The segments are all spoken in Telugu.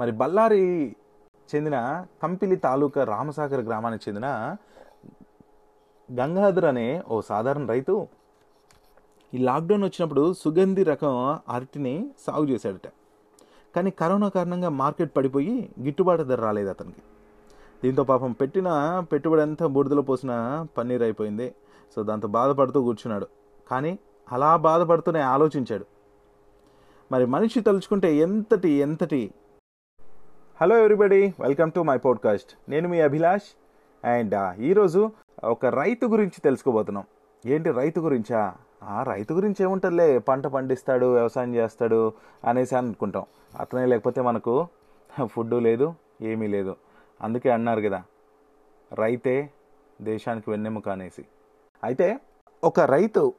మరి బళ్ళారి చెందిన కంపిలి తాలూకా రామసాగర్ గ్రామానికి చెందిన గంగాధర్ అనే ఓ సాధారణ రైతు ఈ లాక్డౌన్ వచ్చినప్పుడు సుగంధి రకం అరటిని సాగు చేశాడట. కానీ కరోనా కారణంగా మార్కెట్ పడిపోయి గిట్టుబాటు ధర రాలేదు అతనికి. దీంతో పాపం పెట్టిన పెట్టుబడి అంతా బూడిదలో పోసిన పన్నీర్ అయిపోయింది. సో దాంతో బాధపడుతూ కూర్చున్నాడు. కానీ అలా బాధపడుతూనే ఆలోచించాడు. మరి మనిషి తలుచుకుంటే ఎంతటి ఎంతటి hello everybody welcome to my podcast నేను మీ అభిలాష్. అండ్ uh, ఈరోజు ఒక రైతు గురించి తెలుసుకోబోతున్నాం. ఏంటి రైతు గురించా? ఆ రైతు గురించి ఏముంటుందిలే? పంట పండిస్తాడు వ్యవసాయం చేస్తాడు అనేసి అనుకుంటాం. అతనే లేకపోతే మనకు ఫుడ్ లేదు ఏమీ లేదు. అందుకే అన్నారు కదా రైతే దేశానికి వెన్నెముక అనేసి. అయితే ఒక రైతు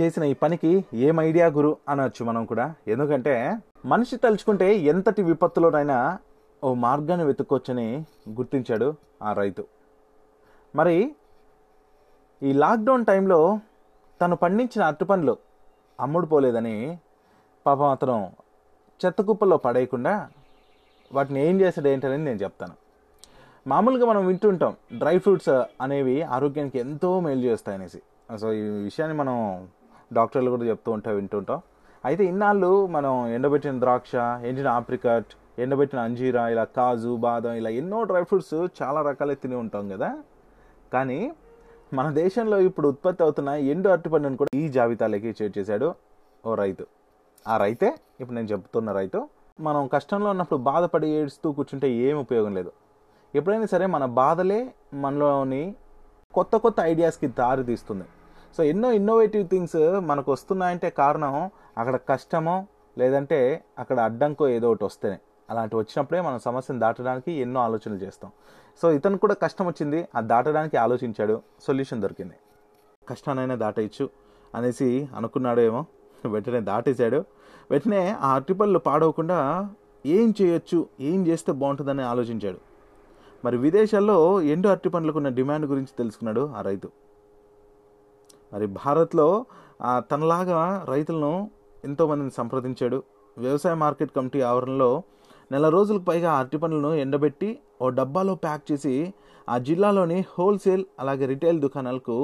చేసిన ఈ పనికి ఏం ఐడియా గురు అనొచ్చు మనం కూడా. ఎందుకంటే మనిషి తలుచుకుంటే ఎంతటి విపత్తులోనైనా ఓ మార్గాన్ని వెతుక్కొచ్చని గుర్తించాడు ఆ రైతు. మరి ఈ లాక్డౌన్ టైంలో తను పండించిన అరటిపండ్లు అమ్ముడు పోలేదని పాపం అతను చెత్త కుప్పల్లో పడేయకుండా వాటిని ఏం చేశాడు ఏంటనేది నేను చెప్తాను. మామూలుగా మనం వింటుంటాం డ్రై ఫ్రూట్స్ అనేవి ఆరోగ్యానికి ఎంతో మేలు చేస్తాయనేసి. సో ఈ విషయాన్ని మనం డాక్టర్లు కూడా చెప్తూ ఉంటాం వింటుంటాం. అయితే ఇన్నాళ్ళు మనం ఎండబెట్టిన ద్రాక్ష ఎండిన ఆప్రికట్ ఎండబెట్టిన అంజీరా ఇలా కాజు బాదం ఇలా ఎన్నో డ్రై ఫ్రూట్స్ చాలా రకాలే తిని ఉంటాం కదా. కానీ మన దేశంలో ఇప్పుడు ఉత్పత్తి అవుతున్న ఎండు అరటిపండును కూడా ఈ జాబితాలోకి చేర్చేశాడు ఓ రైతు. ఆ రైతే ఇప్పుడు నేను చెప్తున్న రైతు మనం కష్టంలో ఉన్నప్పుడు బాధపడి ఏడుస్తూ కూర్చుంటే ఏం ఉపయోగం లేదు. ఎప్పుడైనా సరే మన బాధలే మనలోని కొత్త కొత్త ఐడియాస్కి దారి తీస్తుంది. సో ఎన్నో ఇన్నోవేటివ్ థింగ్స్ మనకు వస్తున్నాయంటే కారణం అక్కడ కష్టమో లేదంటే అక్కడ అడ్డంకో ఏదో ఒకటి వస్తేనే. అలాంటి వచ్చినప్పుడే మనం సమస్యను దాటడానికి ఎన్నో ఆలోచనలు చేస్తాం. సో ఇతను కూడా కష్టం వచ్చింది అది దాటడానికి ఆలోచించాడు. సొల్యూషన్ దొరికింది. కష్టానైనా దాటేయచ్చు అనేసి అనుకున్నాడు ఏమో. వెంటనే దాటేశాడు. వెంటనే ఆ అరటిపళ్ళు పాడవకుండా ఏం చేయొచ్చు ఏం చేస్తే బాగుంటుందని ఆలోచించాడు. మరి విదేశాల్లో ఎండు అరటిపండ్లకు ఉన్న డిమాండ్ గురించి తెలుసుకున్నాడు ఆ రైతు. మరి భారత్లో తనలాగా రైతులను ఎంతోమందిని సంప్రదించాడు. వ్యవసాయ మార్కెట్ కమిటీ ఆవరణలో నెల రోజులకు పైగా అరటి పండ్లను ఎండబెట్టి ఓ డబ్బాలో ప్యాక్ చేసి ఆ జిల్లాలోని హోల్సేల్ అలాగే రిటైల్ దుకాణాలకు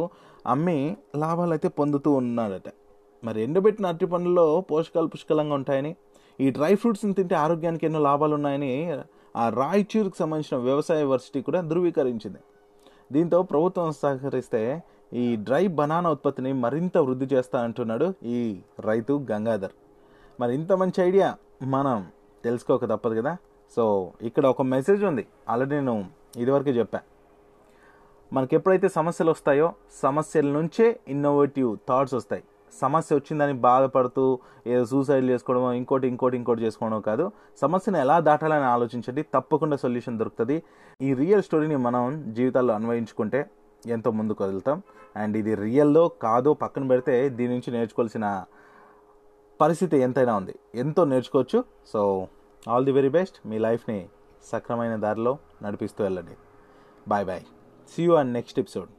అమ్మి లాభాలు అయితే పొందుతూ ఉన్నాడట మరి ఎండబెట్టిన అరటి పండ్లలో పోషకాలు పుష్కలంగా ఉంటాయని ఈ డ్రై ఫ్రూట్స్ని తింటే ఆరోగ్యానికి ఎన్నో లాభాలు ఉన్నాయని ఆ రాయచూరుకు సంబంధించిన వ్యవసాయ యూనివర్సిటీ కూడా ధృవీకరించింది. దీంతో ప్రభుత్వం సహకరిస్తే ఈ డ్రై బనానా ఉత్పత్తిని మరింత వృద్ధి చేస్తానంటున్నాడు ఈ రైతు గంగాధర్. మరి ఇంత మంచి ఐడియా మనం తెలుసుకోక తప్పదు కదా. సో ఇక్కడ ఒక మెసేజ్ ఉంది. ఆల్రెడీ నేను ఇదివరకే చెప్పాను మనకి ఎప్పుడైతే సమస్యలు వస్తాయో సమస్యల నుంచే ఇన్నోవేటివ్ థాట్స్ వస్తాయి. సమస్య వచ్చిందని బాధపడుతూ ఏదో సూసైడ్ చేసుకోవడమో ఇంకోటి ఇంకోటి ఇంకోటి చేసుకోవడం కాదు. సమస్యను ఎలా దాటాలని ఆలోచించండి. తప్పకుండా సొల్యూషన్ దొరుకుతుంది. ఈ రియల్ స్టోరీని మనం జీవితాల్లో అన్వయించుకుంటే ఎంతో ముందుకు వదులుతాం. అండ్ ఇది రియల్లో కాదో పక్కన పెడితే దీని నుంచి నేర్చుకోవాల్సిన పరిస్థితి ఎంతైనా ఉంది. ఎంతో నేర్చుకోవచ్చు. So all the very best మీ లైఫ్ని సక్రమైన దారిలో నడిపిస్తూ వెళ్ళండి. Bye bye see you and next episode